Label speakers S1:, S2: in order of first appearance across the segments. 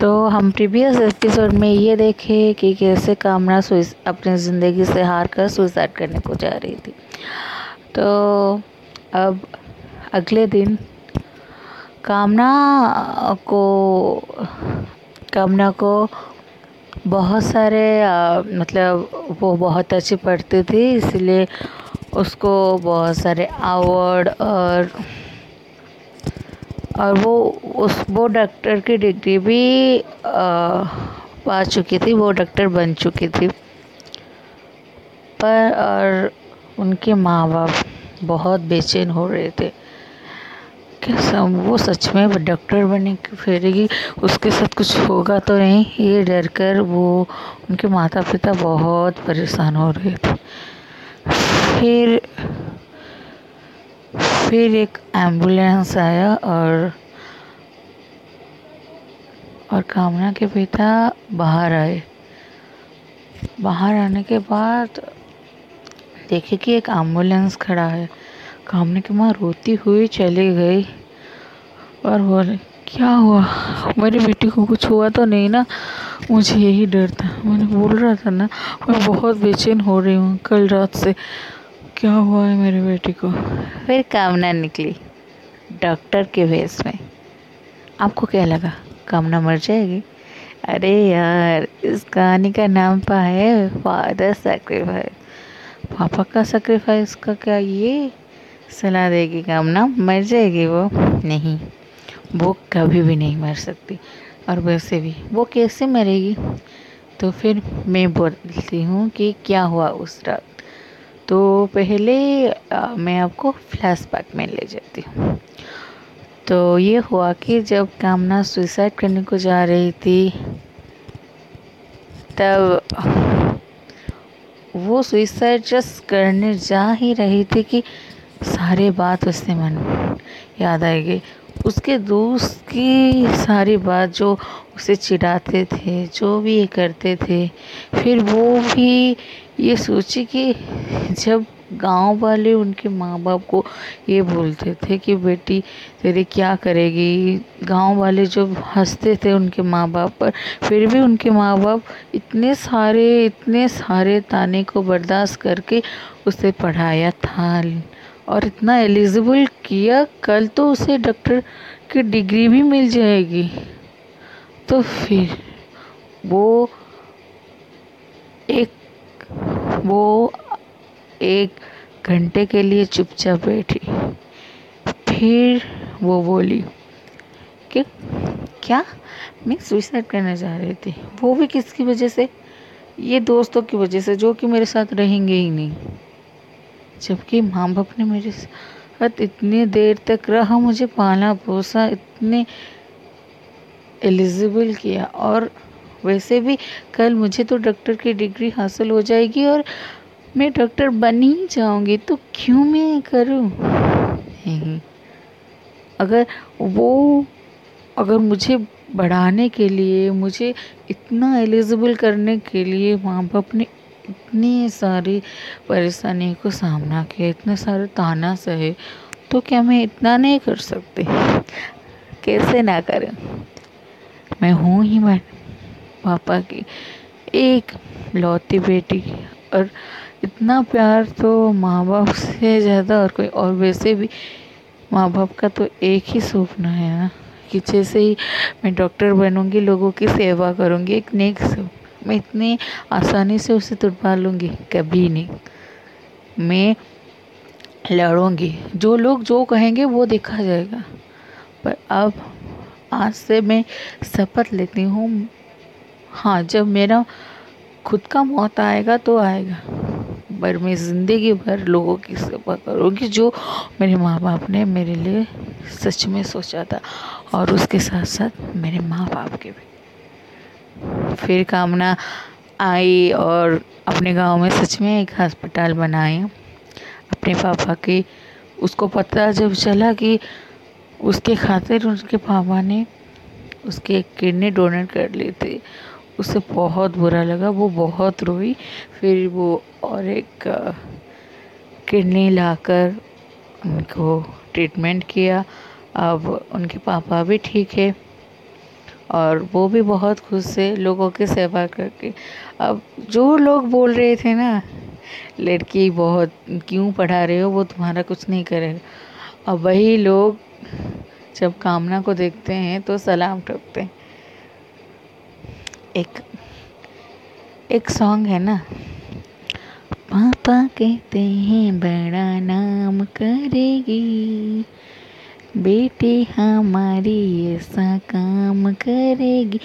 S1: तो हम previous episode में ये देखे कि कैसे कामना सुइस अपनी ज़िंदगी से हार कर सुइसाइड करने को जा रही थी। तो अब अगले दिन कामना को कामना को बहुत सारे आ, मतलब वो बहुत अच्छी पढ़ती थी इसलिए उसको बहुत सारे अवार्ड और और वो उस, वो डॉक्टर की डिग्री भी पा चुकी थी, वो डॉक्टर बन चुकी थी। पर, और उनके माँ बाप बहुत बेचैन हो रहे थे कि सब, वो सच में डॉक्टर बने फिरेगी उसके साथ कुछ होगा तो नहीं? ये डर कर वो, उनके माता पिता बहुत परेशान हो रहे थे। फिर फिर एक एंबुलेंस आया और और कामना के पिता बाहर आए। बाहर आने के बाद देखे कि एक एंबुलेंस खड़ा है। कामना की माँ रोती हुई चली गई और बोले, क्या हुआ? मेरी बेटी को कुछ हुआ तो नहीं ना? मुझे यही डर था। मैंने बोल रहा था ना, मैं बहुत बेचैन हो रही हूँ। कल रात से क्या हुआ है मेरी बेटी को?
S2: फिर कामना निकली डॉक्टर के भेस में। आपको क्या लगा? कामना मर जाएगी? अरे यार, इस कहानी का नाम पा है फादर सेक्रीफाइस पापा का सेक्रीफाइस का क्या ये? सलाह देगी कामना, मर जाएगी वो? नहीं, वो कभी भी नहीं मर सकती। और वैसे भी, वो कैसे मरेगी? तो फिर मैं बोलती हूँ कि क्या हुआ उस रात? तो पहले आ, मैं आपको फ्लैशबैक में ले जाती हूँ। तो ये हुआ कि जब कामना सुसाइड करने को जा रही थी तब वो सुसाइड जस्ट करने जा ही रही थी कि सारे बात उससे मन याद आएगी। उसके दोस्त की सारी बात जो उसे चिढ़ाते थे जो भी ये करते थे फिर वो भी ये सोची कि जब गाँव वाले उनके माँ बाप को ये बोलते थे कि, बेटी, तेरे क्या करेगी? गाँव वाले जो हँसते थे उनके माँ बाप पर, फिर भी उनके माँ बाप इतने सारे इतने सारे ताने को बर्दाश्त करके उसे पढ़ाया था। और इतना एलिजिबल किया, कल तो उसे डॉक्टर की डिग्री भी मिल जाएगी। तो फिर वो एक वो एक घंटे के लिए चुपचाप बैठी। फिर वो बोली कि क्या? मैं सुसाइड करने जा रही थी। वो भी किसकी वजह से? ये दोस्तों की वजह से, जो कि मेरे साथ रहेंगे ही नहीं। जबकि माँ बाप ने मेरे साथ इतनी देर तक रहा, मुझे पाला पोसा इतने एलिजिबल किया और वैसे भी कल मुझे तो डॉक्टर की डिग्री हासिल हो जाएगी और मैं डॉक्टर बन ही जाऊँगी तो क्यों मैं करूँ? अगर वो, अगर मुझे बढ़ाने के लिए, मुझे इतना एलिजिबल करने के लिए माँ बाप ने इतनी सारी परेशानी को सामना किया, इतने सारे ताना सहे तो क्या मैं इतना नहीं कर सकती? कैसे ना करें? मैं हूँ ही मैं पापा की। एक लौती बेटी और इतना प्यार तो माँ बाप से ज़्यादा और कोई और वैसे भी माँ बाप का तो एक ही सपना है ना? कि जैसे ही मैं डॉक्टर बनूँगी, लोगों की सेवा करूँगी, एक नेक सपना मैं इतनी आसानी से उसे तुड़वा लूँगी, कभी नहीं। मैं लड़ूँगी। जो लोग जो कहेंगे वो देखा जाएगा। पर अब आज से मैं शपथ लेती हूँ हाँ जब मेरा खुद का मौत आएगा तो आएगा। पर मैं ज़िंदगी भर लोगों की सेवा करूँगी जो मेरे माँ बाप ने मेरे लिए सच में सोचा था और उसके साथ साथ मेरे माँ बाप के भी। फिर कामना आई और अपने गाँव में सच में एक अस्पताल बनाए अपने पापा के, उसको पता जब चला कि उसके खातिर उसके पापा ने उसके किडनी डोनेट कर ली थी। उसे बहुत बुरा लगा, वो बहुत रोई, फिर वो और एक किडनी लाकर उनको ट्रीटमेंट किया। अब उनके पापा भी ठीक है
S1: और वो भी बहुत खुश थे लोगों की सेवा करके। अब जो लोग बोल रहे थे ना, लड़की बहुत क्यों पढ़ा रहे हो? वो तुम्हारा कुछ नहीं करेगा। अब वही लोग जब कामना को देखते हैं तो सलाम ठोकते हैं। एक एक सॉन्ग है ना? पापा कहते हैं बड़ा नाम करेगी। बेटी हमारी ऐसा काम करेगी।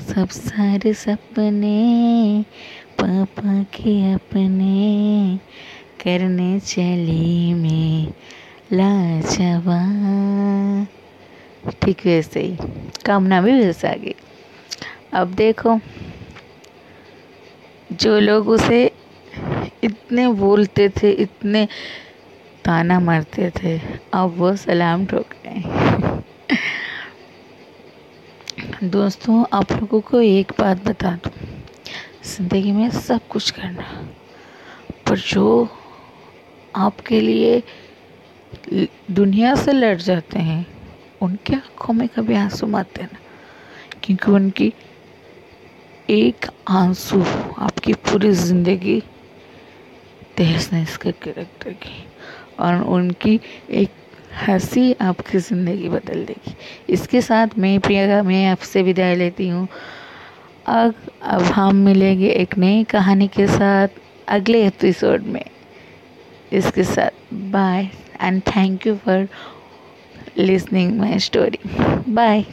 S1: सब सारे सपने, पापा के अपने करने चली मैं लाजवा ठीक वैसे ही। कामना भी वैसे आ गई अब देखो, जो लोग उसे इतने बोलते थे, इतने ताना मारते थे, अब वो सलाम ठोक रहे दोस्तों, आप लोगों को एक बात बता दूँ। ज़िंदगी में सब कुछ करना, पर जो आपके लिए दुनिया से लड़ जाते हैं, उनके आँखों में कभी आँसू मत देना क्योंकि उनकी एक आँसू आपकी पूरी ज़िंदगी तहस नहस करके रख देगी और उनकी एक हँसी आपकी ज़िंदगी बदल देगी। इसके साथ मैं प्रियंका, मैं आपसे विदाई लेती हूँ। अब अब हम मिलेंगे एक नई कहानी के साथ अगले एपिसोड में। इसके साथ bye and thank you for listening my story bye